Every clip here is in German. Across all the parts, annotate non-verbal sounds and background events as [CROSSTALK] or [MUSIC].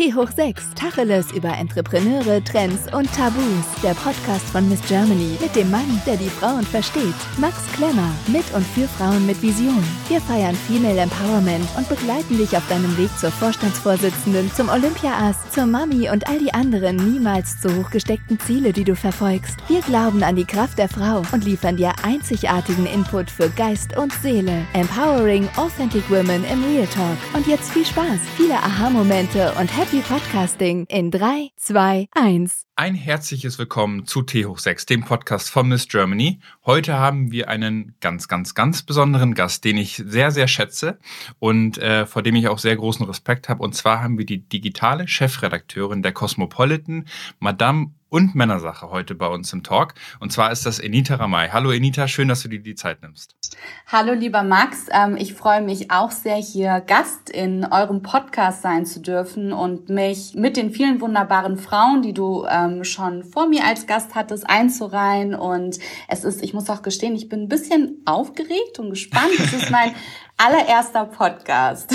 T hoch 6, Tacheles über Entrepreneure, Trends und Tabus. Der Podcast von Miss Germany mit dem Mann, der die Frauen versteht. Max Klemmer, mit und für Frauen mit Vision. Wir feiern Female Empowerment und begleiten dich auf deinem Weg zur Vorstandsvorsitzenden, zum Olympia-Ass, zur Mami und all die anderen niemals zu hoch gesteckten Ziele, die du verfolgst. Wir glauben an die Kraft der Frau und liefern dir einzigartigen Input für Geist und Seele. Empowering Authentic Women im Real Talk. Und jetzt viel Spaß, viele Aha-Momente und Happy Podcasting in 3, 2, 1. Ein herzliches Willkommen zu T hoch 6, dem Podcast von Miss Germany. Heute haben wir einen ganz, ganz, ganz besonderen Gast, den ich sehr, sehr schätze und äh, vor dem ich auch sehr großen Respekt habe. Und zwar haben wir die digitale Chefredakteurin der Cosmopolitan, Madame und Männersache heute bei uns im Talk. Und zwar ist das Enita Ramay. Hallo Enita, schön, dass du dir die Zeit nimmst. Hallo lieber Max, ähm, ich freue mich auch sehr, hier Gast in eurem Podcast sein zu dürfen und mich mit den vielen wunderbaren Frauen, die du ähm, schon vor mir als Gast hattest, einzureihen. Und es ist, ich muss auch gestehen, ich bin ein bisschen aufgeregt und gespannt. Es ist mein [LAUGHS] allererster Podcast.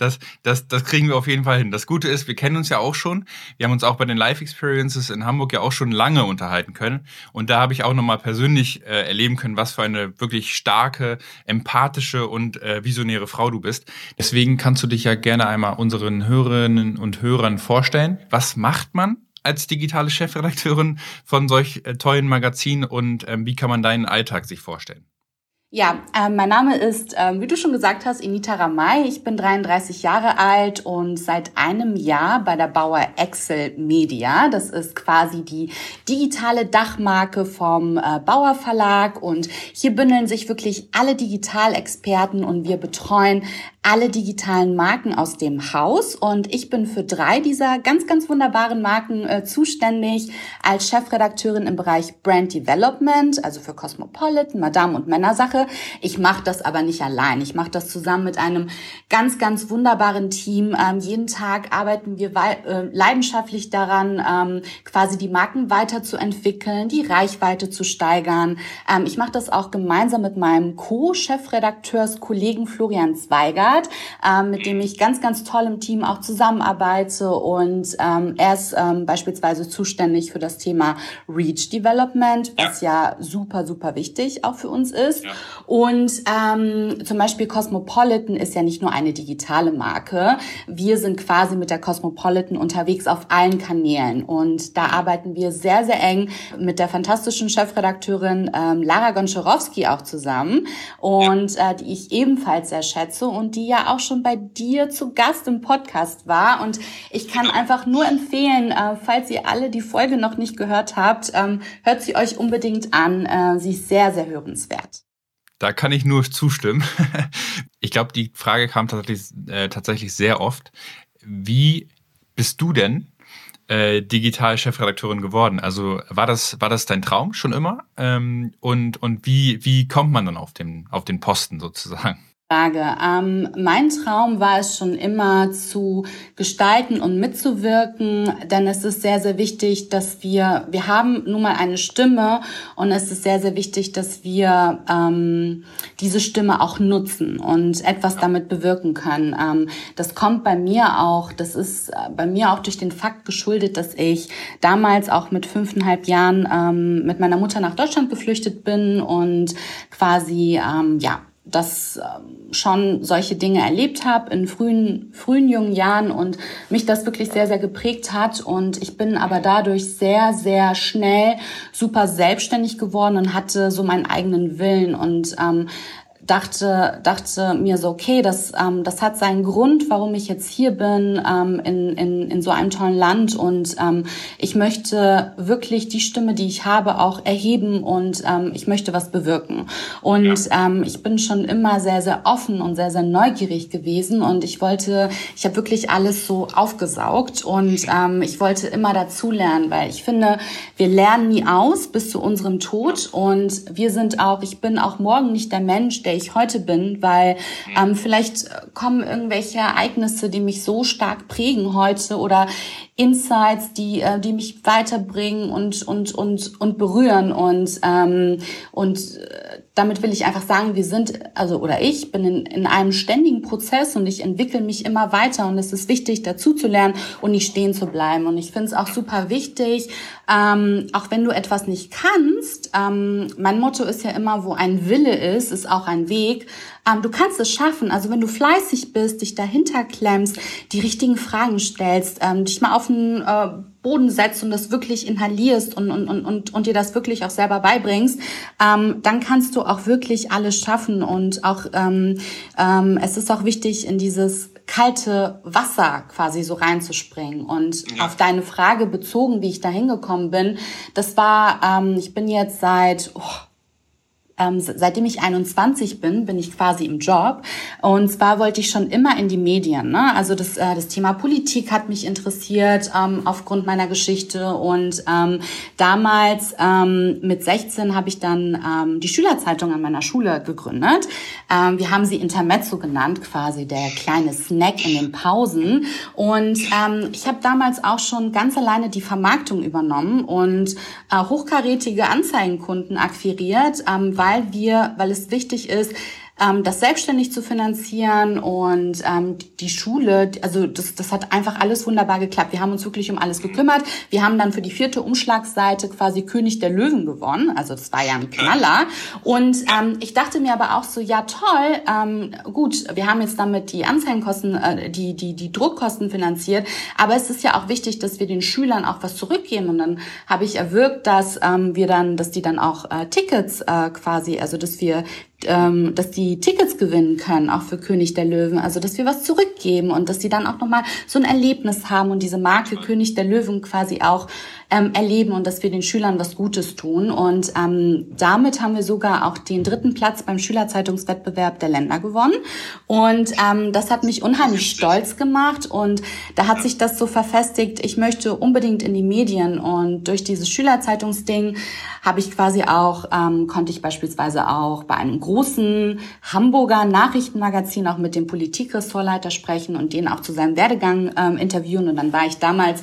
Das, das, das kriegen wir auf jeden Fall hin. Das Gute ist, wir kennen uns ja auch schon. Wir haben uns auch bei den Live Experiences in Hamburg ja auch schon lange unterhalten können. Und da habe ich auch nochmal persönlich äh, erleben können, was für eine wirklich starke, empathische und äh, visionäre Frau du bist. Deswegen kannst du dich ja gerne einmal unseren Hörerinnen und Hörern vorstellen. Was macht man als digitale Chefredakteurin von solch äh, tollen Magazinen und ähm, wie kann man deinen Alltag sich vorstellen? Ja, äh, mein Name ist, äh, wie du schon gesagt hast, Inita Ramay. Ich bin 33 Jahre alt und seit einem Jahr bei der Bauer Excel Media. Das ist quasi die digitale Dachmarke vom äh, Bauer Verlag und hier bündeln sich wirklich alle Digitalexperten und wir betreuen alle digitalen Marken aus dem Haus und ich bin für drei dieser ganz, ganz wunderbaren Marken äh, zuständig als Chefredakteurin im Bereich Brand Development, also für Cosmopolitan, Madame und Männersache. Ich mache das aber nicht allein. Ich mache das zusammen mit einem ganz, ganz wunderbaren Team. Ähm, jeden Tag arbeiten wir äh, leidenschaftlich daran, ähm, quasi die Marken weiterzuentwickeln, die Reichweite zu steigern. Ähm, ich mache das auch gemeinsam mit meinem Co-Chefredakteurs-Kollegen Florian Zweiger Eckert, ähm, mit dem ich ganz, ganz toll im Team auch zusammenarbeite. Und ähm, er ist ähm, beispielsweise zuständig für das Thema Reach Development, was ja, ja super, super wichtig auch für uns ist. Ja. Und ähm, zum Beispiel Cosmopolitan ist ja nicht nur eine digitale Marke. Wir sind quasi mit der Cosmopolitan unterwegs auf allen Kanälen. Und da arbeiten wir sehr, sehr eng mit der fantastischen Chefredakteurin ähm, Lara Gonczarowski auch zusammen und äh, die ich ebenfalls sehr schätze und die die ja auch schon bei dir zu Gast im Podcast war. Und ich kann genau. einfach nur empfehlen, äh, falls ihr alle die Folge noch nicht gehört habt, ähm, hört sie euch unbedingt an. Äh, sie ist sehr, sehr hörenswert. Da kann ich nur zustimmen. [LAUGHS] Ich glaube, die Frage kam tatsächlich, äh, tatsächlich sehr oft. Wie bist du denn äh, digital Chefredakteurin geworden? Also war das, war das dein Traum schon immer? Ähm, und und wie, wie kommt man dann auf den, auf den Posten sozusagen? Frage. Ähm, mein Traum war es schon immer zu gestalten und mitzuwirken, denn es ist sehr, sehr wichtig, dass wir, wir haben nun mal eine Stimme und es ist sehr, sehr wichtig, dass wir ähm, diese Stimme auch nutzen und etwas damit bewirken können. Ähm, das kommt bei mir auch, das ist äh, bei mir auch durch den Fakt geschuldet, dass ich damals auch mit fünfeinhalb Jahren ähm, mit meiner Mutter nach Deutschland geflüchtet bin und quasi, ähm, ja, das ähm, schon solche Dinge erlebt habe in frühen, frühen jungen Jahren und mich das wirklich sehr, sehr geprägt hat. Und ich bin aber dadurch sehr, sehr schnell super selbstständig geworden und hatte so meinen eigenen Willen und ähm, dachte, dachte mir so, okay, das, ähm, das hat seinen Grund, warum ich jetzt hier bin, ähm, in, in, in so einem tollen Land. Und ähm, ich möchte wirklich die Stimme, die ich habe, auch erheben und ähm, ich möchte was bewirken. Und ja. ähm, ich bin schon immer sehr, sehr offen und sehr, sehr neugierig gewesen. Und ich wollte, ich habe wirklich alles so aufgesaugt und ähm, ich wollte immer dazulernen, weil ich finde, wir lernen nie aus bis zu unserem Tod. Und wir sind auch, ich bin auch morgen nicht der Mensch, der ich heute bin, weil ähm, vielleicht kommen irgendwelche Ereignisse, die mich so stark prägen heute oder Insights, die, äh, die mich weiterbringen und, und, und, und berühren und, ähm, und äh, damit will ich einfach sagen, wir sind, also oder ich bin in, in einem ständigen Prozess und ich entwickle mich immer weiter und es ist wichtig, dazu zu lernen und nicht stehen zu bleiben. Und ich finde es auch super wichtig, ähm, auch wenn du etwas nicht kannst, ähm, mein Motto ist ja immer, wo ein Wille ist, ist auch ein Weg. Ähm, du kannst es schaffen. Also wenn du fleißig bist, dich dahinter klemmst, die richtigen Fragen stellst, ähm, dich mal auf den äh, Boden setzt und das wirklich inhalierst und, und, und, und, und dir das wirklich auch selber beibringst, ähm, dann kannst du auch wirklich alles schaffen. Und auch ähm, ähm, es ist auch wichtig, in dieses kalte Wasser quasi so reinzuspringen. Und ja. auf deine Frage bezogen, wie ich da hingekommen bin, das war, ähm, ich bin jetzt seit oh, ähm, seitdem ich 21 bin, bin ich quasi im Job. Und zwar wollte ich schon immer in die Medien. Ne? Also das, äh, das Thema Politik hat mich interessiert ähm, aufgrund meiner Geschichte. Und ähm, damals ähm, mit 16 habe ich dann ähm, die Schülerzeitung an meiner Schule gegründet. Ähm, wir haben sie Intermezzo genannt, quasi der kleine Snack in den Pausen. Und ähm, ich habe damals auch schon ganz alleine die Vermarktung übernommen und äh, hochkarätige Anzeigenkunden akquiriert, ähm, weil weil wir, weil es wichtig ist, ähm, das selbstständig zu finanzieren und ähm, die Schule, also das, das hat einfach alles wunderbar geklappt. Wir haben uns wirklich um alles gekümmert. Wir haben dann für die vierte Umschlagsseite quasi König der Löwen gewonnen. Also das war ja ein Knaller. Und ähm, ich dachte mir aber auch so, ja toll, ähm, gut, wir haben jetzt damit die Anzeigenkosten, äh, die, die, die Druckkosten finanziert, aber es ist ja auch wichtig, dass wir den Schülern auch was zurückgeben. Und dann habe ich erwirkt, dass ähm, wir dann, dass die dann auch äh, Tickets äh, quasi, also dass wir ähm, dass die Tickets gewinnen können, auch für König der Löwen. Also dass wir was zurückgeben und dass sie dann auch nochmal so ein Erlebnis haben und diese Marke König der Löwen quasi auch ähm, erleben und dass wir den Schülern was Gutes tun. Und ähm, damit haben wir sogar auch den dritten Platz beim Schülerzeitungswettbewerb der Länder gewonnen. Und ähm, das hat mich unheimlich stolz gemacht. Und da hat sich das so verfestigt, ich möchte unbedingt in die Medien. Und durch dieses Schülerzeitungsding habe ich quasi auch, ähm, konnte ich beispielsweise auch bei einem großen Hamburger Nachrichtenmagazin auch mit dem Politikressortleiter sprechen und den auch zu seinem Werdegang ähm, interviewen. Und dann war ich damals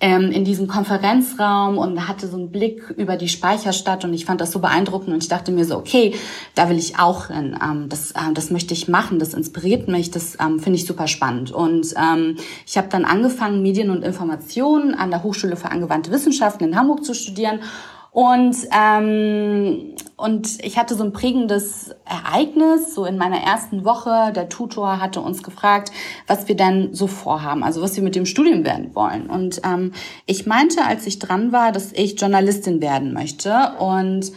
ähm, in diesem Konferenzraum und hatte so einen Blick über die Speicherstadt und ich fand das so beeindruckend und ich dachte mir so, okay, da will ich auch hin. Ähm, das, ähm, das möchte ich machen, das inspiriert mich, das ähm, finde ich super spannend. Und ähm, ich habe dann angefangen, Medien und Informationen an der Hochschule für angewandte Wissenschaften in Hamburg zu studieren und, ähm, und ich hatte so ein prägendes Ereignis, so in meiner ersten Woche. Der Tutor hatte uns gefragt, was wir denn so vorhaben, also was wir mit dem Studium werden wollen. Und ähm, ich meinte, als ich dran war, dass ich Journalistin werden möchte. Und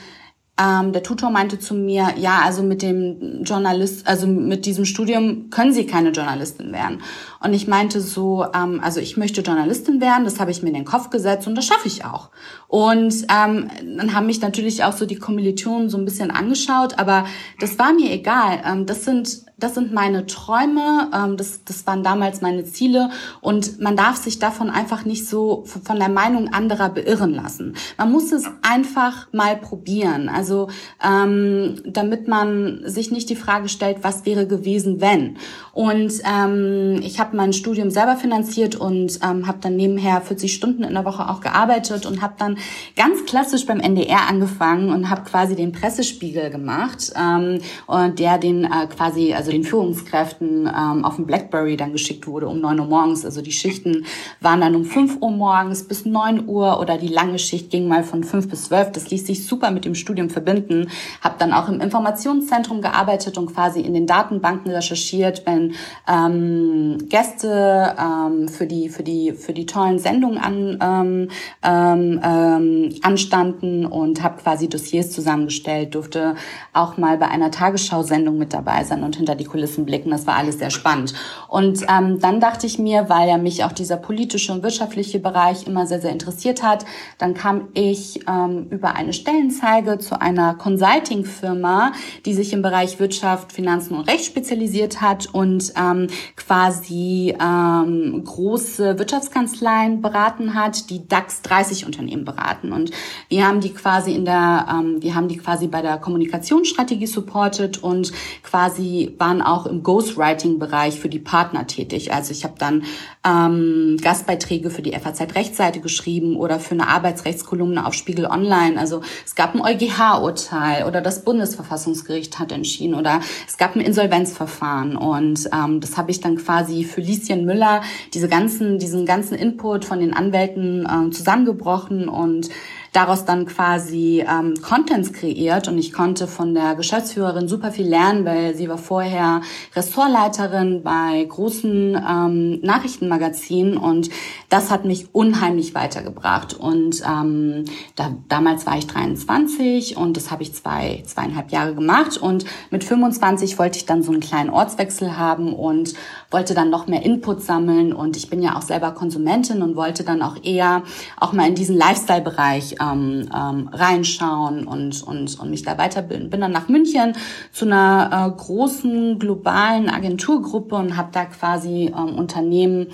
ähm, der Tutor meinte zu mir, ja, also mit dem Journalist, also mit diesem Studium können Sie keine Journalistin werden. Und ich meinte so, ähm, also ich möchte Journalistin werden, das habe ich mir in den Kopf gesetzt und das schaffe ich auch. Und ähm, dann haben mich natürlich auch so die Kommilitonen so ein bisschen angeschaut, aber das war mir egal. Ähm, das sind das sind meine Träume, ähm, das, das waren damals meine Ziele und man darf sich davon einfach nicht so von der Meinung anderer beirren lassen. Man muss es einfach mal probieren, also ähm, damit man sich nicht die Frage stellt, was wäre gewesen, wenn. Und ähm, ich habe mein Studium selber finanziert und ähm, habe dann nebenher 40 Stunden in der Woche auch gearbeitet und habe dann ganz klassisch beim NDR angefangen und habe quasi den Pressespiegel gemacht ähm, und der den äh, quasi also den Führungskräften ähm, auf dem Blackberry dann geschickt wurde um neun Uhr morgens. Also die Schichten waren dann um fünf Uhr morgens bis neun Uhr oder die lange Schicht ging mal von fünf bis zwölf. Das ließ sich super mit dem Studium verbinden. Habe dann auch im Informationszentrum gearbeitet und quasi in den Datenbanken recherchiert, wenn ähm, Gäste ähm, für die für die für die tollen Sendungen an, ähm, ähm, ähm, anstanden und habe quasi Dossiers zusammengestellt, durfte auch mal bei einer Tagesschau-Sendung mit dabei sein und hinter hinter die Kulissen blicken. Das war alles sehr spannend. Und ähm, dann dachte ich mir, weil ja mich auch dieser politische und wirtschaftliche Bereich immer sehr, sehr interessiert hat, dann kam ich ähm, über eine Stellenzeige zu einer Consulting-Firma, die sich im Bereich Wirtschaft, Finanzen und Recht spezialisiert hat und ähm, quasi ähm, große Wirtschaftskanzleien beraten hat, die DAX 30 Unternehmen beraten. Und wir haben die quasi in der, ähm, wir haben die quasi bei der Kommunikationsstrategie supportet und quasi waren auch im Ghostwriting-Bereich für die Partner tätig. Also ich habe dann ähm, Gastbeiträge für die FAZ Rechtsseite geschrieben oder für eine Arbeitsrechtskolumne auf Spiegel Online. Also es gab ein EuGH-Urteil oder das Bundesverfassungsgericht hat entschieden oder es gab ein Insolvenzverfahren und ähm, das habe ich dann quasi für Lieschen Müller diese ganzen diesen ganzen Input von den Anwälten ähm, zusammengebrochen und daraus dann quasi ähm, Contents kreiert. Und ich konnte von der Geschäftsführerin super viel lernen, weil sie war vorher Ressortleiterin bei großen ähm, Nachrichtenmagazinen. Und das hat mich unheimlich weitergebracht. Und ähm, da, damals war ich 23 und das habe ich zwei, zweieinhalb Jahre gemacht. Und mit 25 wollte ich dann so einen kleinen Ortswechsel haben und wollte dann noch mehr Input sammeln. Und ich bin ja auch selber Konsumentin und wollte dann auch eher auch mal in diesen Lifestyle-Bereich ähm, ähm, reinschauen und, und, und mich da weiterbilden. Bin dann nach München zu einer äh, großen globalen Agenturgruppe und habe da quasi ähm, Unternehmen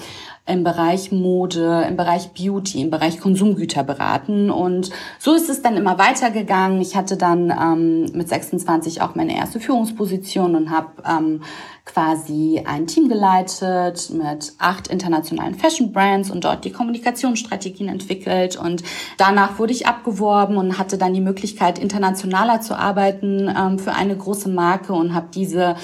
im Bereich Mode, im Bereich Beauty, im Bereich Konsumgüter beraten. Und so ist es dann immer weitergegangen. Ich hatte dann ähm, mit 26 auch meine erste Führungsposition und habe ähm, quasi ein Team geleitet mit acht internationalen Fashion Brands und dort die Kommunikationsstrategien entwickelt. Und danach wurde ich abgeworben und hatte dann die Möglichkeit, internationaler zu arbeiten ähm, für eine große Marke und habe diese,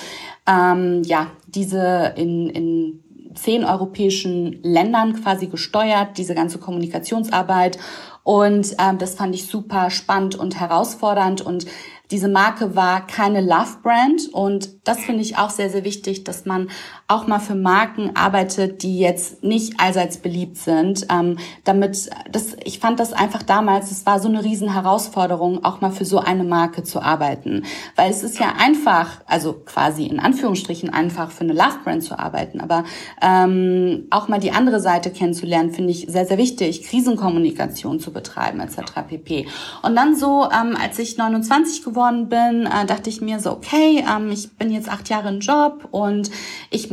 ähm, ja, diese in, in zehn europäischen Ländern quasi gesteuert, diese ganze Kommunikationsarbeit. Und ähm, das fand ich super spannend und herausfordernd. Und diese Marke war keine Love-Brand und das finde ich auch sehr, sehr wichtig, dass man auch mal für Marken arbeitet, die jetzt nicht allseits beliebt sind. Ähm, damit, das, ich fand das einfach damals, es war so eine riesen Herausforderung, auch mal für so eine Marke zu arbeiten. Weil es ist ja einfach, also quasi in Anführungsstrichen einfach für eine Love-Brand zu arbeiten, aber ähm, auch mal die andere Seite kennenzulernen, finde ich sehr, sehr wichtig, Krisenkommunikation zu betreiben etc. pp. Und dann so, ähm, als ich 29 geworden geworden bin, äh, dachte ich mir so, okay, ähm, ich bin jetzt acht Jahre im Job und ich,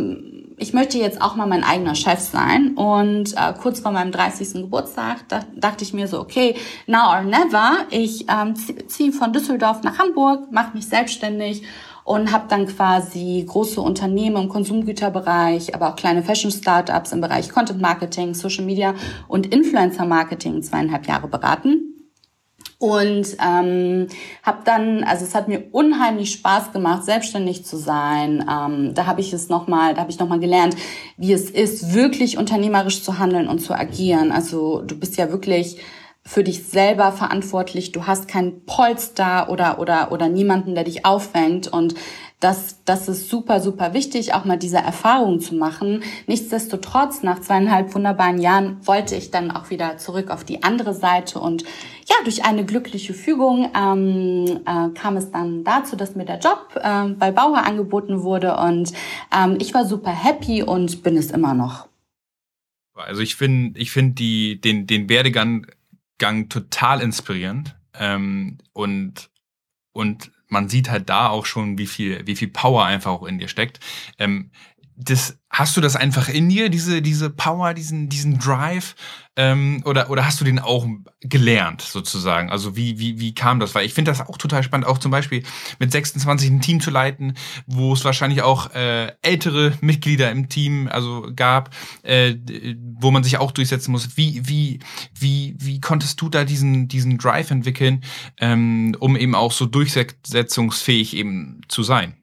ich möchte jetzt auch mal mein eigener Chef sein. Und äh, kurz vor meinem 30. Geburtstag da, dachte ich mir so, okay, now or never. Ich ähm, ziehe von Düsseldorf nach Hamburg, mache mich selbstständig und habe dann quasi große Unternehmen im Konsumgüterbereich, aber auch kleine Fashion-Startups im Bereich Content Marketing, Social Media und Influencer Marketing zweieinhalb Jahre beraten und ähm, habe dann, also es hat mir unheimlich Spaß gemacht, selbstständig zu sein. Ähm, da habe ich es noch mal, da habe ich noch mal gelernt, wie es ist, wirklich unternehmerisch zu handeln und zu agieren. Also du bist ja wirklich für dich selber verantwortlich. Du hast kein Polster oder oder oder niemanden, der dich auffängt und das, das ist super, super wichtig, auch mal diese Erfahrung zu machen. Nichtsdestotrotz, nach zweieinhalb wunderbaren Jahren wollte ich dann auch wieder zurück auf die andere Seite und ja, durch eine glückliche Fügung ähm, äh, kam es dann dazu, dass mir der Job äh, bei Bauer angeboten wurde und ähm, ich war super happy und bin es immer noch. Also ich finde, ich finde die den den Werdegang Gang total inspirierend ähm, und und man sieht halt da auch schon, wie viel, wie viel Power einfach auch in dir steckt. Ähm, das, hast du das einfach in dir, diese, diese Power, diesen, diesen Drive? Ähm, oder, oder hast du den auch gelernt, sozusagen? Also wie, wie, wie kam das? Weil ich finde das auch total spannend, auch zum Beispiel mit 26 ein Team zu leiten, wo es wahrscheinlich auch äh, ältere Mitglieder im Team also gab, äh, wo man sich auch durchsetzen muss. Wie, wie, wie, wie konntest du da diesen, diesen Drive entwickeln, ähm, um eben auch so durchsetzungsfähig eben zu sein?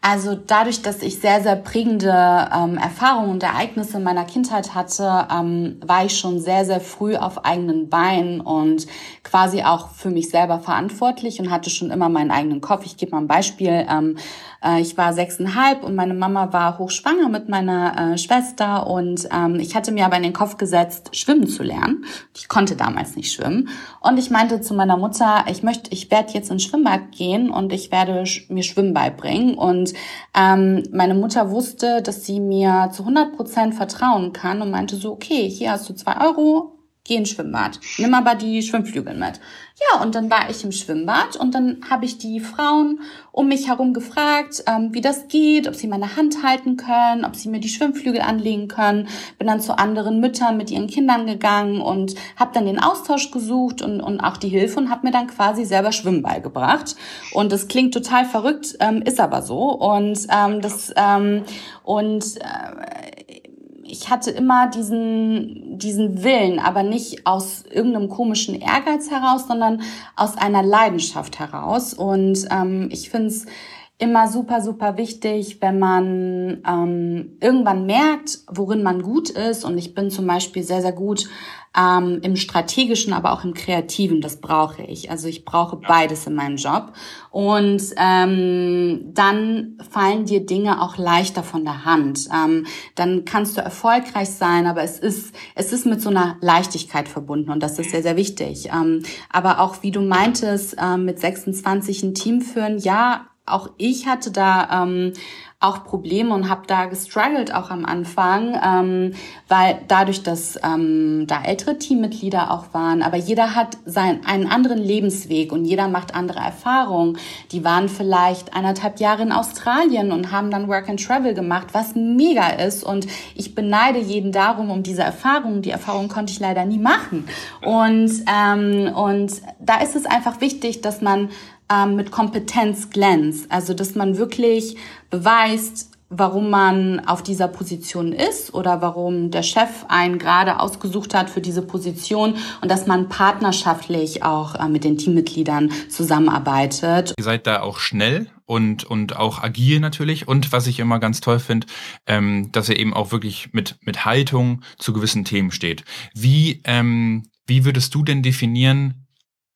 Also dadurch, dass ich sehr, sehr prägende ähm, Erfahrungen und Ereignisse in meiner Kindheit hatte, ähm, war ich schon sehr, sehr früh auf eigenen Beinen und quasi auch für mich selber verantwortlich und hatte schon immer meinen eigenen Kopf. Ich gebe mal ein Beispiel. Ähm, äh, ich war sechseinhalb und meine Mama war hochschwanger mit meiner äh, Schwester und ähm, ich hatte mir aber in den Kopf gesetzt, schwimmen zu lernen. Ich konnte damals nicht schwimmen und ich meinte zu meiner Mutter, ich möchte, ich werde jetzt ins Schwimmbad gehen und ich werde mir Schwimmen beibringen und ähm, meine Mutter wusste, dass sie mir zu 100 Prozent vertrauen kann und meinte so, okay, hier hast du zwei Euro, geh ins Schwimmbad. Nimm aber die Schwimmflügel mit. Ja, und dann war ich im Schwimmbad und dann habe ich die Frauen um mich herum gefragt, ähm, wie das geht, ob sie meine Hand halten können, ob sie mir die Schwimmflügel anlegen können. Bin dann zu anderen Müttern mit ihren Kindern gegangen und habe dann den Austausch gesucht und, und auch die Hilfe und habe mir dann quasi selber Schwimmen beigebracht. Und das klingt total verrückt, ähm, ist aber so. Und ähm, das ähm, und äh, ich hatte immer diesen, diesen Willen, aber nicht aus irgendeinem komischen Ehrgeiz heraus, sondern aus einer Leidenschaft heraus. Und ähm, ich finde es immer super, super wichtig, wenn man ähm, irgendwann merkt, worin man gut ist. Und ich bin zum Beispiel sehr, sehr gut ähm, im strategischen, aber auch im kreativen. Das brauche ich. Also ich brauche beides in meinem Job. Und ähm, dann fallen dir Dinge auch leichter von der Hand. Ähm, dann kannst du erfolgreich sein, aber es ist es ist mit so einer Leichtigkeit verbunden und das ist sehr sehr wichtig. Ähm, aber auch wie du meintest, ähm, mit 26 ein Team führen, ja, auch ich hatte da ähm, auch Probleme und habe da gestruggelt auch am Anfang, ähm, weil dadurch, dass ähm, da ältere Teammitglieder auch waren, aber jeder hat seinen einen anderen Lebensweg und jeder macht andere Erfahrungen. Die waren vielleicht eineinhalb Jahre in Australien und haben dann Work and Travel gemacht, was mega ist und ich beneide jeden darum um diese Erfahrung. Die Erfahrung konnte ich leider nie machen und ähm, und da ist es einfach wichtig, dass man ähm, mit Kompetenz glänzt. Also dass man wirklich beweist, warum man auf dieser Position ist oder warum der Chef einen gerade ausgesucht hat für diese Position und dass man partnerschaftlich auch äh, mit den Teammitgliedern zusammenarbeitet. Ihr seid da auch schnell und, und auch agil natürlich. Und was ich immer ganz toll finde, ähm, dass ihr eben auch wirklich mit, mit Haltung zu gewissen Themen steht. Wie, ähm, wie würdest du denn definieren,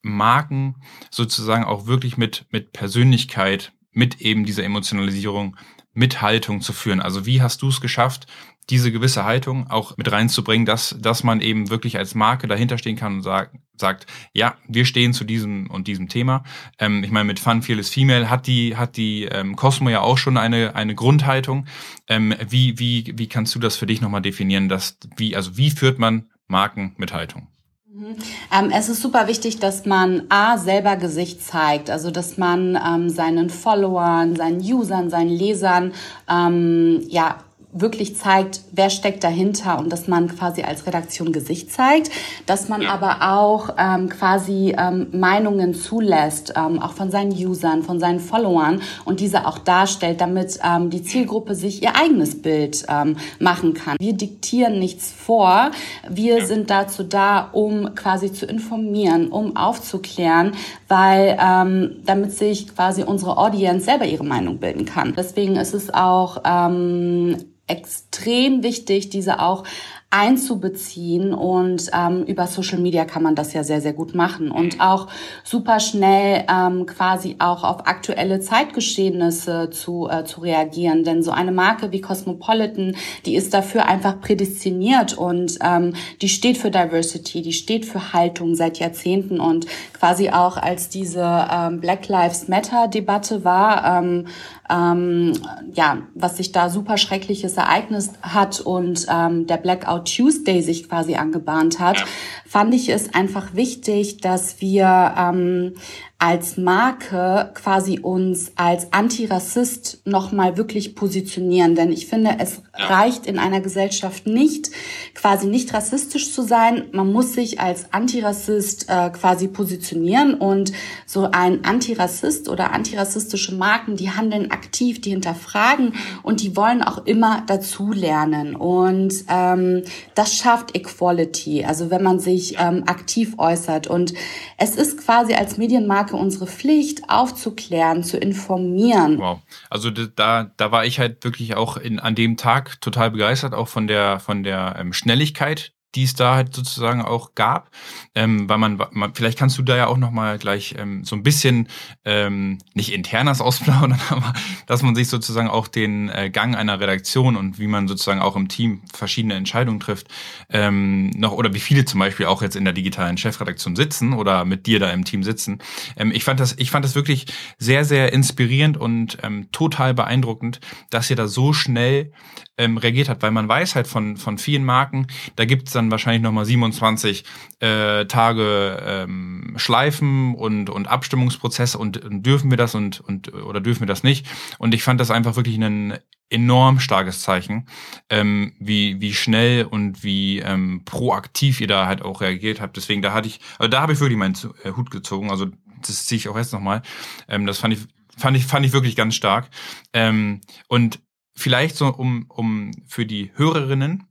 Marken sozusagen auch wirklich mit, mit Persönlichkeit, mit eben dieser Emotionalisierung, mit Haltung zu führen. Also wie hast du es geschafft, diese gewisse Haltung auch mit reinzubringen, dass, dass man eben wirklich als Marke dahinter stehen kann und sagt, sagt, ja, wir stehen zu diesem und diesem Thema. Ähm, ich meine, mit Fun Fearless Female hat die, hat die ähm, Cosmo ja auch schon eine, eine Grundhaltung. Ähm, wie, wie, wie kannst du das für dich nochmal definieren, dass, wie, also wie führt man Marken mit Haltung? Mhm. Ähm, es ist super wichtig, dass man A, selber Gesicht zeigt, also dass man ähm, seinen Followern, seinen Usern, seinen Lesern ähm, ja wirklich zeigt, wer steckt dahinter und dass man quasi als Redaktion Gesicht zeigt, dass man ja. aber auch ähm, quasi ähm, Meinungen zulässt, ähm, auch von seinen Usern, von seinen Followern und diese auch darstellt, damit ähm, die Zielgruppe sich ihr eigenes Bild ähm, machen kann. Wir diktieren nichts vor, wir ja. sind dazu da, um quasi zu informieren, um aufzuklären, weil ähm, damit sich quasi unsere Audience selber ihre Meinung bilden kann. Deswegen ist es auch ähm, extrem wichtig, diese auch einzubeziehen. Und ähm, über Social Media kann man das ja sehr, sehr gut machen. Und auch super schnell ähm, quasi auch auf aktuelle Zeitgeschehnisse zu, äh, zu reagieren. Denn so eine Marke wie Cosmopolitan, die ist dafür einfach prädestiniert und ähm, die steht für Diversity, die steht für Haltung seit Jahrzehnten. Und quasi auch als diese ähm, Black Lives Matter Debatte war, ähm, ähm, ja, was sich da super schreckliches Ereignis hat und ähm, der Blackout Tuesday sich quasi angebahnt hat. Fand ich es einfach wichtig, dass wir ähm, als Marke quasi uns als Antirassist nochmal wirklich positionieren. Denn ich finde, es reicht in einer Gesellschaft nicht, quasi nicht rassistisch zu sein. Man muss sich als Antirassist äh, quasi positionieren. Und so ein Antirassist oder antirassistische Marken, die handeln aktiv, die hinterfragen und die wollen auch immer dazulernen. Und ähm, das schafft Equality, also wenn man sich ähm, aktiv äußert. Und es ist quasi als Medienmarke Marke unsere Pflicht, aufzuklären, zu informieren. Wow. Also da, da war ich halt wirklich auch in, an dem Tag total begeistert, auch von der, von der ähm, Schnelligkeit, die es da halt sozusagen auch gab, ähm, weil man, man, vielleicht kannst du da ja auch noch mal gleich ähm, so ein bisschen ähm, nicht internas ausplaudern, [LAUGHS] aber dass man sich sozusagen auch den äh, Gang einer Redaktion und wie man sozusagen auch im Team verschiedene Entscheidungen trifft, ähm, noch oder wie viele zum Beispiel auch jetzt in der digitalen Chefredaktion sitzen oder mit dir da im Team sitzen. Ähm, ich fand das, ich fand das wirklich sehr, sehr inspirierend und ähm, total beeindruckend, dass ihr da so schnell ähm, reagiert habt, weil man weiß halt von von vielen Marken, da gibt es dann dann wahrscheinlich nochmal 27 äh, Tage ähm, Schleifen und, und Abstimmungsprozesse und, und dürfen wir das und, und oder dürfen wir das nicht. Und ich fand das einfach wirklich ein enorm starkes Zeichen, ähm, wie, wie schnell und wie ähm, proaktiv ihr da halt auch reagiert habt. Deswegen, da hatte ich, also da habe ich wirklich meinen äh, Hut gezogen. Also das ziehe ich auch jetzt nochmal. Ähm, das fand ich, fand ich, fand ich wirklich ganz stark. Ähm, und vielleicht so, um, um für die Hörerinnen,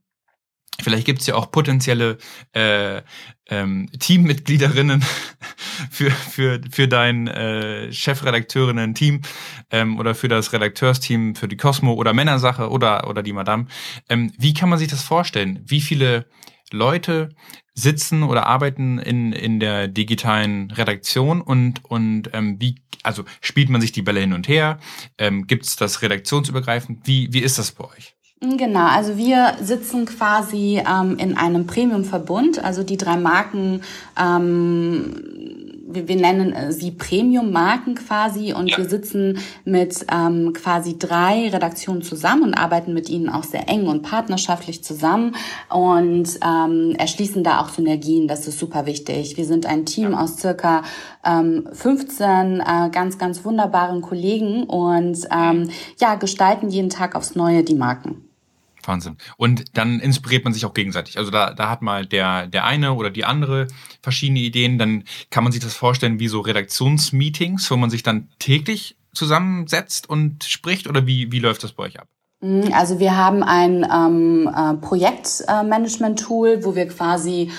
Vielleicht gibt's ja auch potenzielle äh, ähm, Teammitgliederinnen [LAUGHS] für, für, für dein äh, Chefredakteurinnen-Team ähm, oder für das Redakteursteam für die Cosmo oder Männersache oder, oder die Madame. Ähm, wie kann man sich das vorstellen? Wie viele Leute sitzen oder arbeiten in, in der digitalen Redaktion und, und ähm, wie, also spielt man sich die Bälle hin und her? Ähm, Gibt es das redaktionsübergreifend? Wie, wie ist das bei euch? Genau, also wir sitzen quasi ähm, in einem Premium-Verbund, also die drei Marken ähm, wir, wir nennen äh, sie Premium-Marken quasi und ja. wir sitzen mit ähm, quasi drei Redaktionen zusammen und arbeiten mit ihnen auch sehr eng und partnerschaftlich zusammen und ähm, erschließen da auch Synergien. Das ist super wichtig. Wir sind ein Team aus circa ähm, 15 äh, ganz, ganz wunderbaren Kollegen und ähm, ja, gestalten jeden Tag aufs Neue die Marken. Wahnsinn. Und dann inspiriert man sich auch gegenseitig. Also da, da hat mal der, der eine oder die andere verschiedene Ideen. Dann kann man sich das vorstellen wie so Redaktionsmeetings, wo man sich dann täglich zusammensetzt und spricht oder wie, wie läuft das bei euch ab? Mhm, also wir haben ein ähm, äh, Projektmanagement-Tool, wo wir quasi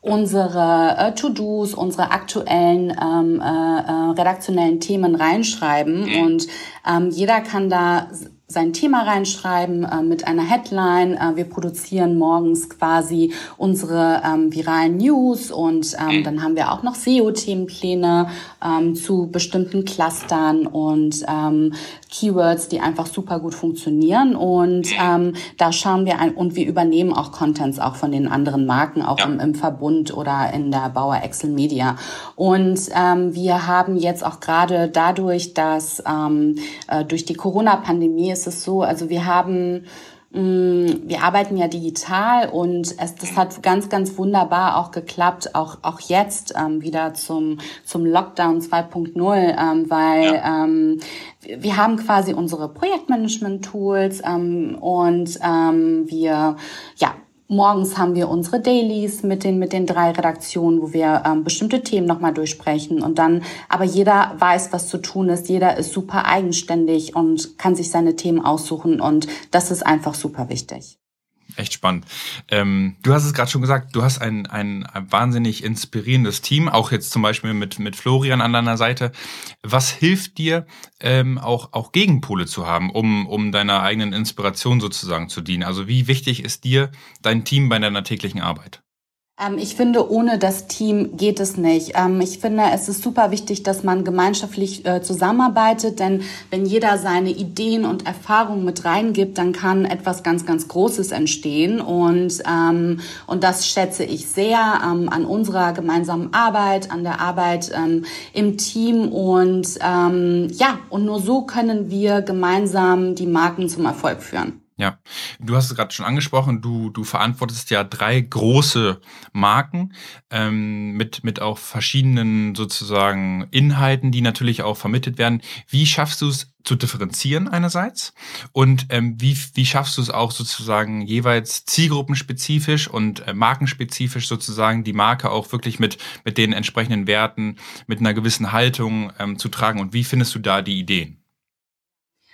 unsere äh, To-Dos, unsere aktuellen ähm, äh, äh, redaktionellen Themen reinschreiben mhm. und ähm, jeder kann da sein Thema reinschreiben äh, mit einer Headline. Äh, wir produzieren morgens quasi unsere ähm, viralen News und ähm, mhm. dann haben wir auch noch SEO-Themenpläne ähm, zu bestimmten Clustern und ähm, Keywords, die einfach super gut funktionieren. Und mhm. ähm, da schauen wir ein und wir übernehmen auch Contents auch von den anderen Marken, auch ja. im, im, Verbund oder in der Bauer Excel Media. Und ähm, wir haben jetzt auch gerade dadurch, dass ähm, äh, durch die Corona-Pandemie ist es so, also wir haben wir arbeiten ja digital und es, das hat ganz, ganz wunderbar auch geklappt, auch, auch jetzt ähm, wieder zum, zum Lockdown 2.0, ähm, weil ja. ähm, wir haben quasi unsere Projektmanagement-Tools ähm, und ähm, wir ja, Morgens haben wir unsere Dailies mit den, mit den drei Redaktionen, wo wir ähm, bestimmte Themen nochmal durchsprechen. Und dann, aber jeder weiß, was zu tun ist. Jeder ist super eigenständig und kann sich seine Themen aussuchen. Und das ist einfach super wichtig echt spannend. Ähm, du hast es gerade schon gesagt, du hast ein, ein, ein, wahnsinnig inspirierendes Team, auch jetzt zum Beispiel mit, mit Florian an deiner Seite. Was hilft dir, ähm, auch, auch Gegenpole zu haben, um, um deiner eigenen Inspiration sozusagen zu dienen? Also wie wichtig ist dir dein Team bei deiner täglichen Arbeit? Ähm, ich finde, ohne das Team geht es nicht. Ähm, ich finde, es ist super wichtig, dass man gemeinschaftlich äh, zusammenarbeitet, denn wenn jeder seine Ideen und Erfahrungen mit reingibt, dann kann etwas ganz, ganz Großes entstehen. Und, ähm, und das schätze ich sehr an unserer gemeinsamen Arbeit, an der Arbeit im Team. Und ja, und nur so können wir gemeinsam die Marken zum Erfolg führen. Ja, du hast es gerade schon angesprochen, du, du verantwortest ja drei große Marken ähm, mit, mit auch verschiedenen sozusagen Inhalten, die natürlich auch vermittelt werden. Wie schaffst du es zu differenzieren einerseits und ähm, wie, wie schaffst du es auch sozusagen jeweils zielgruppenspezifisch und äh, markenspezifisch sozusagen die Marke auch wirklich mit, mit den entsprechenden Werten, mit einer gewissen Haltung ähm, zu tragen und wie findest du da die Ideen?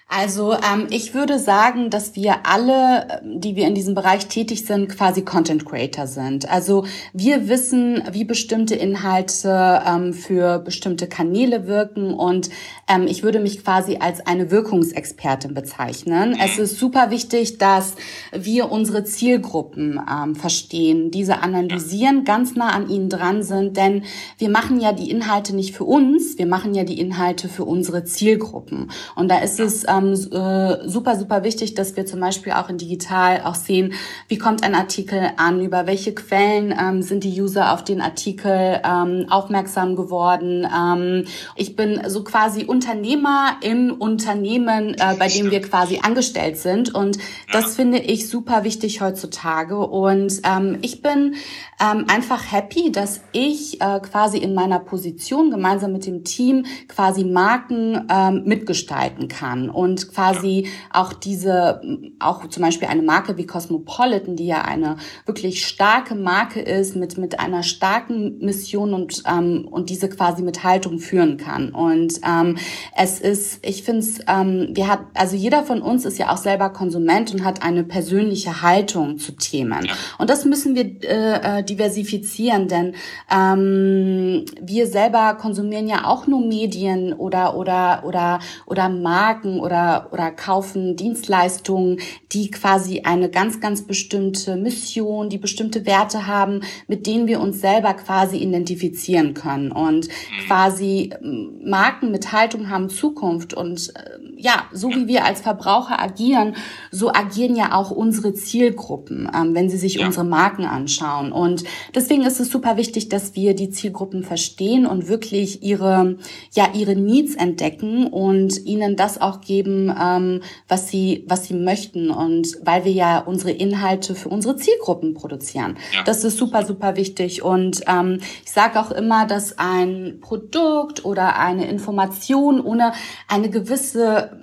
Also ähm, ich würde sagen, dass wir alle, die wir in diesem Bereich tätig sind, quasi Content Creator sind. Also wir wissen, wie bestimmte Inhalte ähm, für bestimmte Kanäle wirken und ähm, ich würde mich quasi als eine Wirkungsexpertin bezeichnen. Es ist super wichtig, dass wir unsere Zielgruppen ähm, verstehen, diese analysieren, ganz nah an ihnen dran sind, denn wir machen ja die Inhalte nicht für uns, wir machen ja die Inhalte für unsere Zielgruppen. Und da ist es ähm, äh, super, super wichtig, dass wir zum Beispiel auch in digital auch sehen, wie kommt ein Artikel an, über welche Quellen ähm, sind die User auf den Artikel ähm, aufmerksam geworden. Ähm, ich bin so quasi Unternehmer im Unternehmen, äh, bei dem wir quasi angestellt sind. Und das finde ich super wichtig heutzutage. Und ähm, ich bin ähm, einfach happy, dass ich äh, quasi in meiner Position gemeinsam mit dem Team quasi Marken ähm, mitgestalten kann und quasi auch diese, auch zum Beispiel eine Marke wie Cosmopolitan, die ja eine wirklich starke Marke ist mit mit einer starken Mission und ähm, und diese quasi mit Haltung führen kann. Und ähm, es ist, ich finde es, ähm, wir hat also jeder von uns ist ja auch selber Konsument und hat eine persönliche Haltung zu Themen. Und das müssen wir äh, äh diversifizieren, denn ähm, wir selber konsumieren ja auch nur Medien oder oder oder oder Marken oder oder kaufen Dienstleistungen, die quasi eine ganz ganz bestimmte Mission, die bestimmte Werte haben, mit denen wir uns selber quasi identifizieren können und mhm. quasi ähm, Marken mit Haltung haben Zukunft und äh, ja, so wie wir als Verbraucher agieren, so agieren ja auch unsere Zielgruppen, ähm, wenn sie sich ja. unsere Marken anschauen. Und deswegen ist es super wichtig, dass wir die Zielgruppen verstehen und wirklich ihre, ja, ihre Needs entdecken und ihnen das auch geben, ähm, was sie, was sie möchten. Und weil wir ja unsere Inhalte für unsere Zielgruppen produzieren. Ja. Das ist super, super wichtig. Und ähm, ich sage auch immer, dass ein Produkt oder eine Information ohne eine gewisse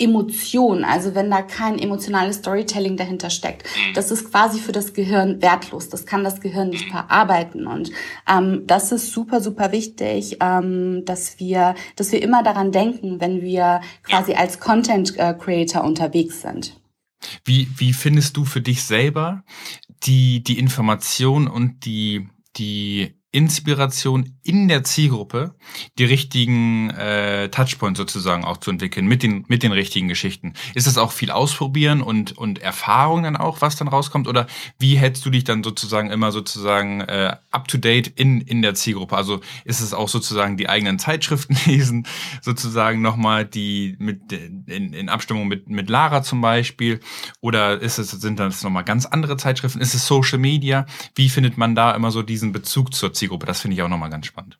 Emotion, also wenn da kein emotionales Storytelling dahinter steckt, mhm. das ist quasi für das Gehirn wertlos. Das kann das Gehirn nicht mhm. verarbeiten und ähm, das ist super super wichtig, ähm, dass wir, dass wir immer daran denken, wenn wir quasi als Content äh, Creator unterwegs sind. Wie wie findest du für dich selber die die Information und die die Inspiration in der Zielgruppe, die richtigen äh, Touchpoints sozusagen auch zu entwickeln mit den mit den richtigen Geschichten. Ist das auch viel ausprobieren und und Erfahrung dann auch, was dann rauskommt, oder wie hältst du dich dann sozusagen immer sozusagen äh, up to date in in der Zielgruppe? Also ist es auch sozusagen die eigenen Zeitschriften [LAUGHS] lesen, sozusagen nochmal die mit in, in Abstimmung mit mit Lara zum Beispiel, oder ist es sind das nochmal ganz andere Zeitschriften? Ist es Social Media? Wie findet man da immer so diesen Bezug zur Zielgruppe. Das finde ich auch nochmal ganz spannend. Ähm,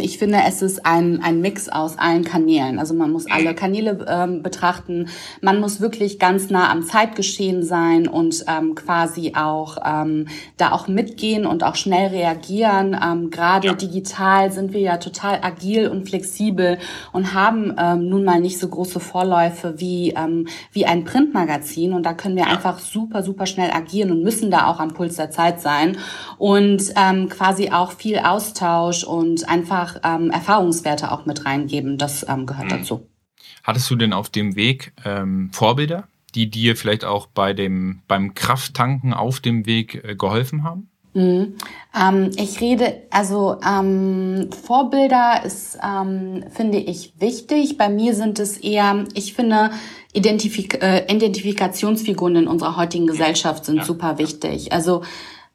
ich finde, es ist ein, ein Mix aus allen Kanälen. Also man muss alle Kanäle ähm, betrachten. Man muss wirklich ganz nah am Zeitgeschehen sein und ähm, quasi auch ähm, da auch mitgehen und auch schnell reagieren. Ähm, Gerade ja. digital sind wir ja total agil und flexibel und haben ähm, nun mal nicht so große Vorläufe wie, ähm, wie ein Printmagazin. Und da können wir ja. einfach super, super schnell agieren und müssen da auch am Puls der Zeit sein. Und ähm, quasi auch viel Austausch und einfach einfach ähm, Erfahrungswerte auch mit reingeben. Das ähm, gehört mhm. dazu. Hattest du denn auf dem Weg ähm, Vorbilder, die dir vielleicht auch bei dem, beim Krafttanken auf dem Weg äh, geholfen haben? Mhm. Ähm, ich rede, also ähm, Vorbilder ist, ähm, finde ich, wichtig. Bei mir sind es eher, ich finde, Identifik äh, Identifikationsfiguren in unserer heutigen Gesellschaft sind ja. super wichtig. Also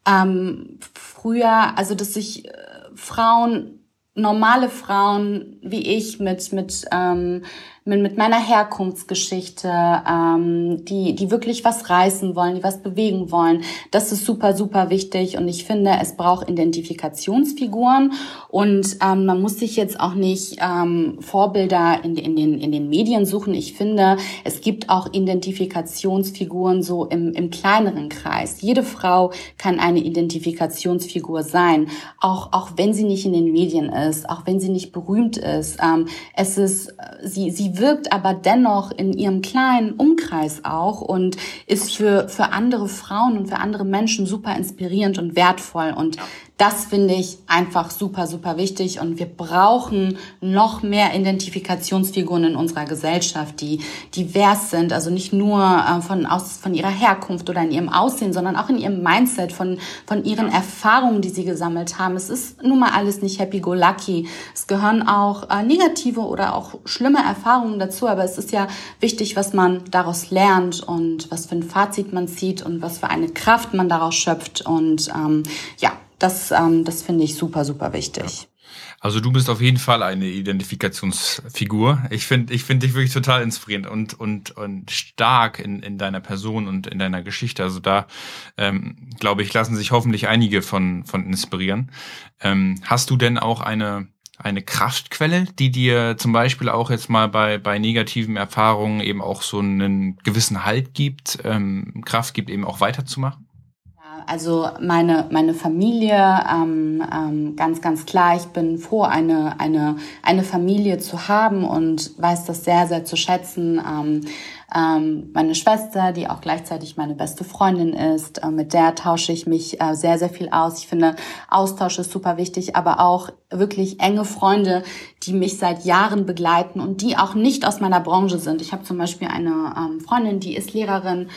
ähm, früher, also dass sich äh, Frauen normale Frauen wie ich mit mit ähm, mit, mit meiner Herkunftsgeschichte, ähm, die, die wirklich was reißen wollen, die was bewegen wollen. Das ist super, super wichtig und ich finde, es braucht Identifikationsfiguren und ähm, man muss sich jetzt auch nicht ähm, Vorbilder in, in, den, in den Medien suchen. Ich finde, es gibt auch Identifikationsfiguren so im, im kleineren Kreis. Jede Frau kann eine Identifikationsfigur sein, auch, auch wenn sie nicht in den Medien ist, auch wenn sie nicht berühmt ist. Ähm, es ist, sie, sie wirkt aber dennoch in ihrem kleinen Umkreis auch und ist für, für andere Frauen und für andere Menschen super inspirierend und wertvoll. Und das finde ich einfach super, super wichtig und wir brauchen noch mehr Identifikationsfiguren in unserer Gesellschaft, die divers sind, also nicht nur äh, von, aus, von ihrer Herkunft oder in ihrem Aussehen, sondern auch in ihrem Mindset, von, von ihren Erfahrungen, die sie gesammelt haben. Es ist nun mal alles nicht happy-go-lucky. Es gehören auch äh, negative oder auch schlimme Erfahrungen dazu, aber es ist ja wichtig, was man daraus lernt und was für ein Fazit man zieht und was für eine Kraft man daraus schöpft und ähm, ja, das, ähm, das finde ich super, super wichtig. Also du bist auf jeden Fall eine Identifikationsfigur. Ich finde ich finde dich wirklich total inspirierend und, und, und stark in, in deiner Person und in deiner Geschichte. Also da, ähm, glaube ich, lassen sich hoffentlich einige von, von inspirieren. Ähm, hast du denn auch eine, eine Kraftquelle, die dir zum Beispiel auch jetzt mal bei, bei negativen Erfahrungen eben auch so einen gewissen Halt gibt, ähm, Kraft gibt, eben auch weiterzumachen? Also meine, meine Familie, ähm, ähm, ganz, ganz klar, ich bin froh, eine, eine, eine Familie zu haben und weiß das sehr, sehr zu schätzen. Ähm, ähm, meine Schwester, die auch gleichzeitig meine beste Freundin ist, äh, mit der tausche ich mich äh, sehr, sehr viel aus. Ich finde, Austausch ist super wichtig, aber auch wirklich enge Freunde, die mich seit Jahren begleiten und die auch nicht aus meiner Branche sind. Ich habe zum Beispiel eine ähm, Freundin, die ist Lehrerin,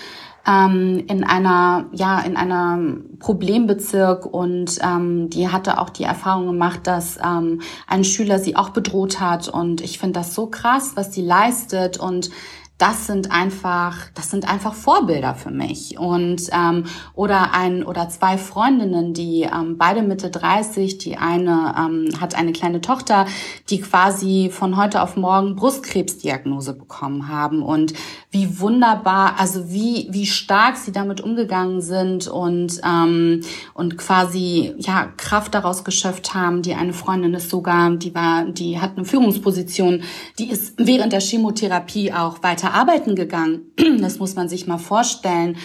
ähm, in einer ja in einer Problembezirk und ähm, die hatte auch die Erfahrung gemacht, dass ähm, ein Schüler sie auch bedroht hat. Und ich finde das so krass, was sie leistet. Und das sind einfach, das sind einfach Vorbilder für mich. Und ähm, oder ein oder zwei Freundinnen, die ähm, beide Mitte 30, die eine ähm, hat eine kleine Tochter, die quasi von heute auf morgen Brustkrebsdiagnose bekommen haben und wie wunderbar, also wie wie stark sie damit umgegangen sind und ähm, und quasi ja Kraft daraus geschöpft haben. Die eine Freundin ist sogar, die war, die hat eine Führungsposition, die ist während der Chemotherapie auch weiter arbeiten gegangen. [CLEARS THROAT] Das muss man sich mal vorstellen.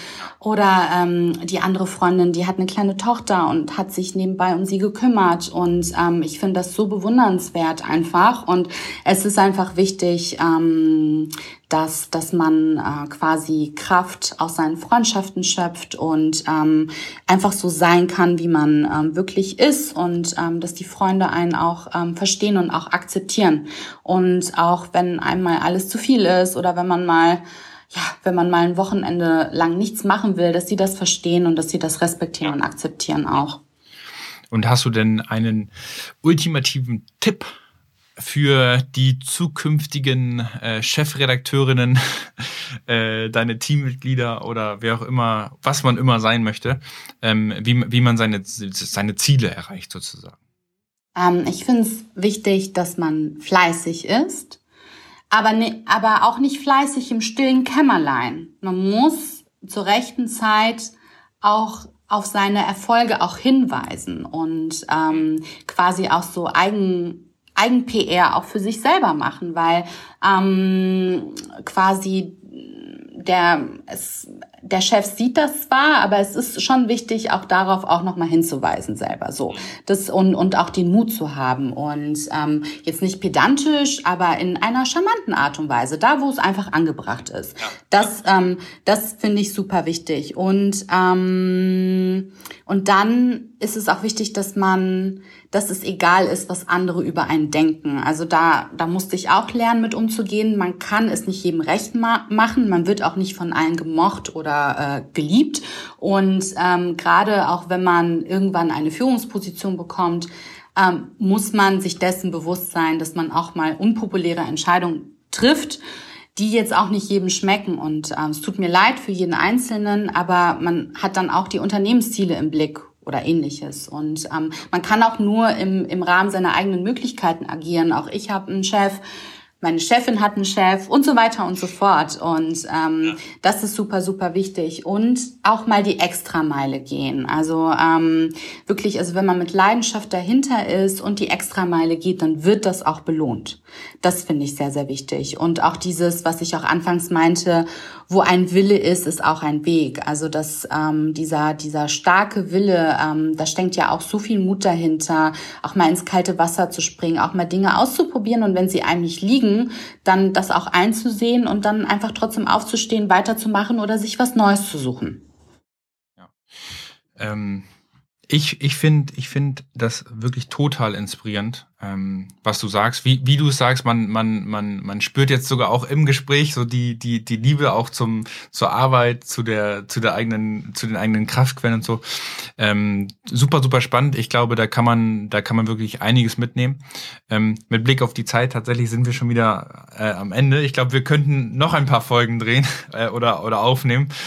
Oder ähm, die andere Freundin, die hat eine kleine Tochter und hat sich nebenbei um sie gekümmert. Und ähm, ich finde das so bewundernswert einfach. Und es ist einfach wichtig, ähm, dass, dass man äh, quasi Kraft aus seinen Freundschaften schöpft und ähm, einfach so sein kann, wie man ähm, wirklich ist und ähm, dass die Freunde einen auch ähm, verstehen und auch akzeptieren. Und auch wenn einmal alles zu viel ist oder wenn man mal ja, wenn man mal ein Wochenende lang nichts machen will, dass sie das verstehen und dass sie das respektieren und akzeptieren auch. Und hast du denn einen ultimativen Tipp für die zukünftigen äh, Chefredakteurinnen, [LAUGHS] äh, deine Teammitglieder oder wer auch immer, was man immer sein möchte, ähm, wie, wie man seine, seine Ziele erreicht sozusagen? Ähm, ich finde es wichtig, dass man fleißig ist, aber, ne, aber auch nicht fleißig im stillen Kämmerlein. Man muss zur rechten Zeit auch auf seine Erfolge auch hinweisen und ähm, quasi auch so eigen Eigen-PR auch für sich selber machen, weil ähm, quasi der, es, der Chef sieht das zwar, aber es ist schon wichtig, auch darauf auch nochmal hinzuweisen selber, so. Das, und, und auch den Mut zu haben und ähm, jetzt nicht pedantisch, aber in einer charmanten Art und Weise, da wo es einfach angebracht ist. Das, ähm, das finde ich super wichtig. Und, ähm, und dann ist es auch wichtig, dass man dass es egal ist, was andere über einen denken. Also da, da musste ich auch lernen, mit umzugehen. Man kann es nicht jedem recht ma machen. Man wird auch nicht von allen gemocht oder äh, geliebt. Und ähm, gerade auch wenn man irgendwann eine Führungsposition bekommt, ähm, muss man sich dessen bewusst sein, dass man auch mal unpopuläre Entscheidungen trifft die jetzt auch nicht jedem schmecken. Und ähm, es tut mir leid für jeden Einzelnen, aber man hat dann auch die Unternehmensziele im Blick oder ähnliches. Und ähm, man kann auch nur im, im Rahmen seiner eigenen Möglichkeiten agieren. Auch ich habe einen Chef, meine Chefin hat einen Chef und so weiter und so fort. Und ähm, ja. das ist super, super wichtig. Und auch mal die Extrameile gehen. Also ähm, wirklich, also wenn man mit Leidenschaft dahinter ist und die Extrameile geht, dann wird das auch belohnt. Das finde ich sehr, sehr wichtig. Und auch dieses, was ich auch anfangs meinte, wo ein Wille ist, ist auch ein Weg. Also dass ähm, dieser, dieser starke Wille, ähm, da steckt ja auch so viel Mut dahinter, auch mal ins kalte Wasser zu springen, auch mal Dinge auszuprobieren und wenn sie einem nicht liegen, dann das auch einzusehen und dann einfach trotzdem aufzustehen, weiterzumachen oder sich was Neues zu suchen. Ja. Ähm, ich ich finde ich find das wirklich total inspirierend, ähm, was du sagst. Wie, wie du es sagst, man, man, man, man spürt jetzt sogar auch im Gespräch so die, die, die Liebe auch zum, zur Arbeit, zu der, zu der eigenen, zu den eigenen Kraftquellen und so. Ähm, super, super spannend. Ich glaube, da kann man, da kann man wirklich einiges mitnehmen. Ähm, mit Blick auf die Zeit tatsächlich sind wir schon wieder äh, am Ende. Ich glaube, wir könnten noch ein paar Folgen drehen [LAUGHS] äh, oder, oder aufnehmen. [LAUGHS]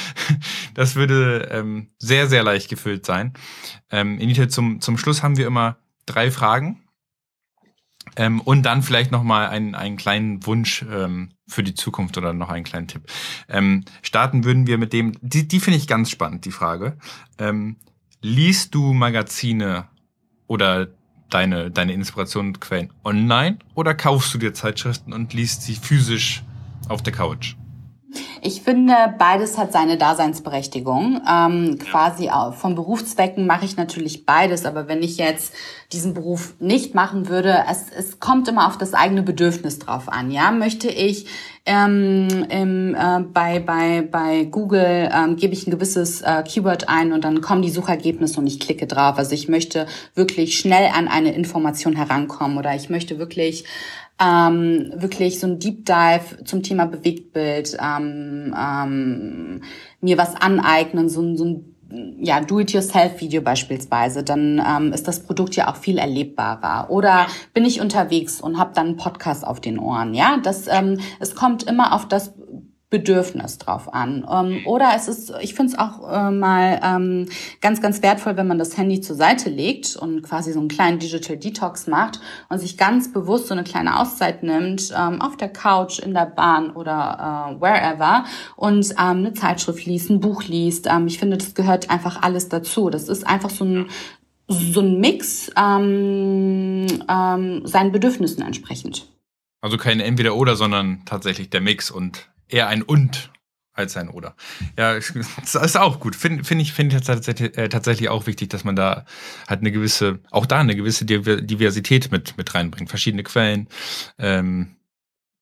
Das würde ähm, sehr, sehr leicht gefüllt sein. Ähm, Inite, zum, zum Schluss haben wir immer drei Fragen Ähm, und dann vielleicht nochmal einen, einen kleinen Wunsch ähm, für die Zukunft oder noch einen kleinen Tipp. Ähm, starten würden wir mit dem, die, die finde ich ganz spannend, die Frage. Ähm, liest du Magazine oder deine, deine Inspirationsquellen online oder kaufst du dir Zeitschriften und liest sie physisch auf der Couch? Ich finde, beides hat seine Daseinsberechtigung. Ähm, quasi auch von Berufszwecken mache ich natürlich beides, aber wenn ich jetzt diesen Beruf nicht machen würde, es, es kommt immer auf das eigene Bedürfnis drauf an. Ja, möchte ich ähm, im, äh, bei, bei, bei Google ähm, gebe ich ein gewisses äh, Keyword ein und dann kommen die Suchergebnisse und ich klicke drauf. Also ich möchte wirklich schnell an eine Information herankommen oder ich möchte wirklich ähm, wirklich so ein Deep Dive zum Thema Bewegtbild, ähm, ähm, mir was aneignen, so, so ein ja, Do-it-yourself-Video beispielsweise, dann ähm, ist das Produkt ja auch viel erlebbarer. Oder bin ich unterwegs und habe dann einen Podcast auf den Ohren. Ja, das ähm, es kommt immer auf das Bedürfnis drauf an. Ähm, oder es ist, ich finde es auch äh, mal ähm, ganz, ganz wertvoll, wenn man das Handy zur Seite legt und quasi so einen kleinen Digital Detox macht und sich ganz bewusst so eine kleine Auszeit nimmt, ähm, auf der Couch, in der Bahn oder äh, wherever und ähm, eine Zeitschrift liest, ein Buch liest. Ähm, ich finde, das gehört einfach alles dazu. Das ist einfach so ein so ein Mix ähm, ähm, seinen Bedürfnissen entsprechend. Also kein Entweder-Oder, sondern tatsächlich der Mix und eher ein Und als ein Oder. Ja, ist auch gut. Finde find ich, finde ich tatsächlich, äh, tatsächlich auch wichtig, dass man da halt eine gewisse, auch da eine gewisse Diversität mit, mit reinbringt. Verschiedene Quellen. Ähm,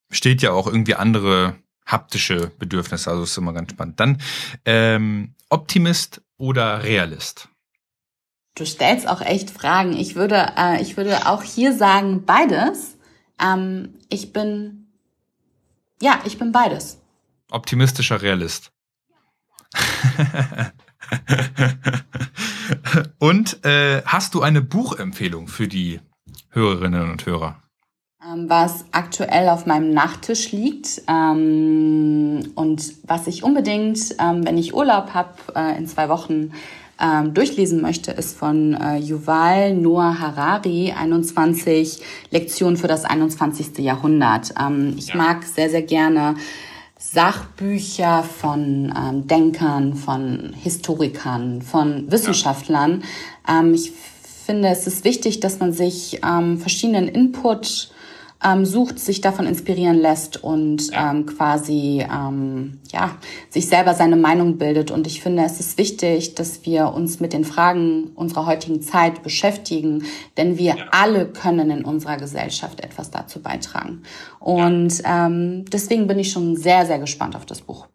steht ja auch irgendwie andere haptische Bedürfnisse, also ist immer ganz spannend. Dann ähm, Optimist oder Realist? Du stellst auch echt Fragen. Ich würde, äh, ich würde auch hier sagen beides. Ähm, ich bin ja, ich bin beides. Optimistischer Realist. [LAUGHS] und äh, hast du eine Buchempfehlung für die Hörerinnen und Hörer? Ähm, was aktuell auf meinem Nachttisch liegt ähm, und was ich unbedingt, ähm, wenn ich Urlaub habe, äh, in zwei Wochen ähm, durchlesen möchte, ist von äh, Yuval Noah Harari, 21 Lektionen für das 21. Jahrhundert. Ähm, ich ja. mag sehr, sehr gerne Sachbücher von ähm, Denkern, von Historikern, von Wissenschaftlern. Ja. Ähm, ich finde, es ist wichtig, dass man sich ähm, verschiedenen Input ähm, sucht, sich davon inspirieren lässt und ähm, quasi ähm, ja sich selber seine Meinung bildet. Und ich finde, es ist wichtig, dass wir uns mit den Fragen unserer heutigen Zeit beschäftigen, denn wir ja. alle können in unserer Gesellschaft etwas dazu beitragen. Und ähm, deswegen bin ich schon sehr, sehr gespannt auf das Buch.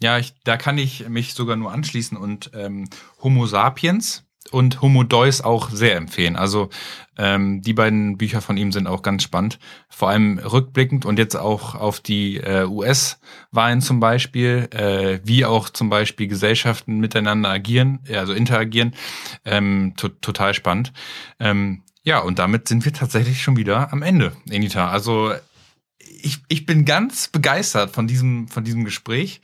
Ja, ich, da kann ich mich sogar nur anschließen und ähm, Homo sapiens und Homo Deus auch sehr empfehlen. Also ähm, die beiden Bücher von ihm sind auch ganz spannend. Vor allem rückblickend und jetzt auch auf die äh, US-Wahlen zum Beispiel, äh, wie auch zum Beispiel Gesellschaften miteinander agieren, also interagieren. Ähm, to total spannend. Ähm, ja, und damit sind wir tatsächlich schon wieder am Ende, Enita. Also ich, ich bin ganz begeistert von diesem, von diesem Gespräch.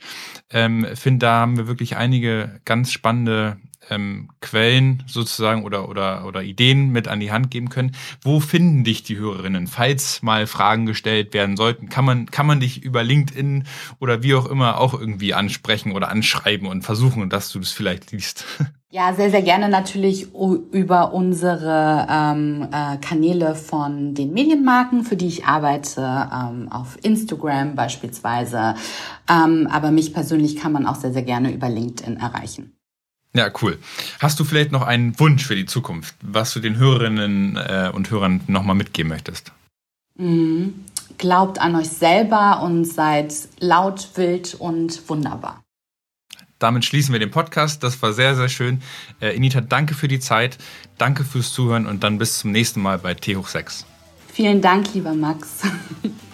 Ähm, Finde, da haben wir wirklich einige ganz spannende ähm, Quellen sozusagen oder, oder, oder Ideen mit an die Hand geben können. Wo finden dich die Hörerinnen? Falls mal Fragen gestellt werden sollten, kann man, kann man dich über LinkedIn oder wie auch immer auch irgendwie ansprechen oder anschreiben und versuchen, dass du das vielleicht liest. [LAUGHS] Ja, sehr, sehr gerne natürlich über unsere ähm, äh, Kanäle von den Medienmarken, für die ich arbeite, ähm, auf Instagram beispielsweise. Ähm, aber mich persönlich kann man auch sehr, sehr gerne über LinkedIn erreichen. Ja, cool. Hast du vielleicht noch einen Wunsch für die Zukunft, was du den Hörerinnen äh, und Hörern nochmal mitgeben möchtest? Mhm. Glaubt an euch selber und seid laut, wild und wunderbar. Damit schließen wir den Podcast. Das war sehr, sehr schön. Äh, Inita, danke für die Zeit. Danke fürs Zuhören und dann bis zum nächsten Mal bei T hoch 6. Vielen Dank, lieber Max. [LAUGHS]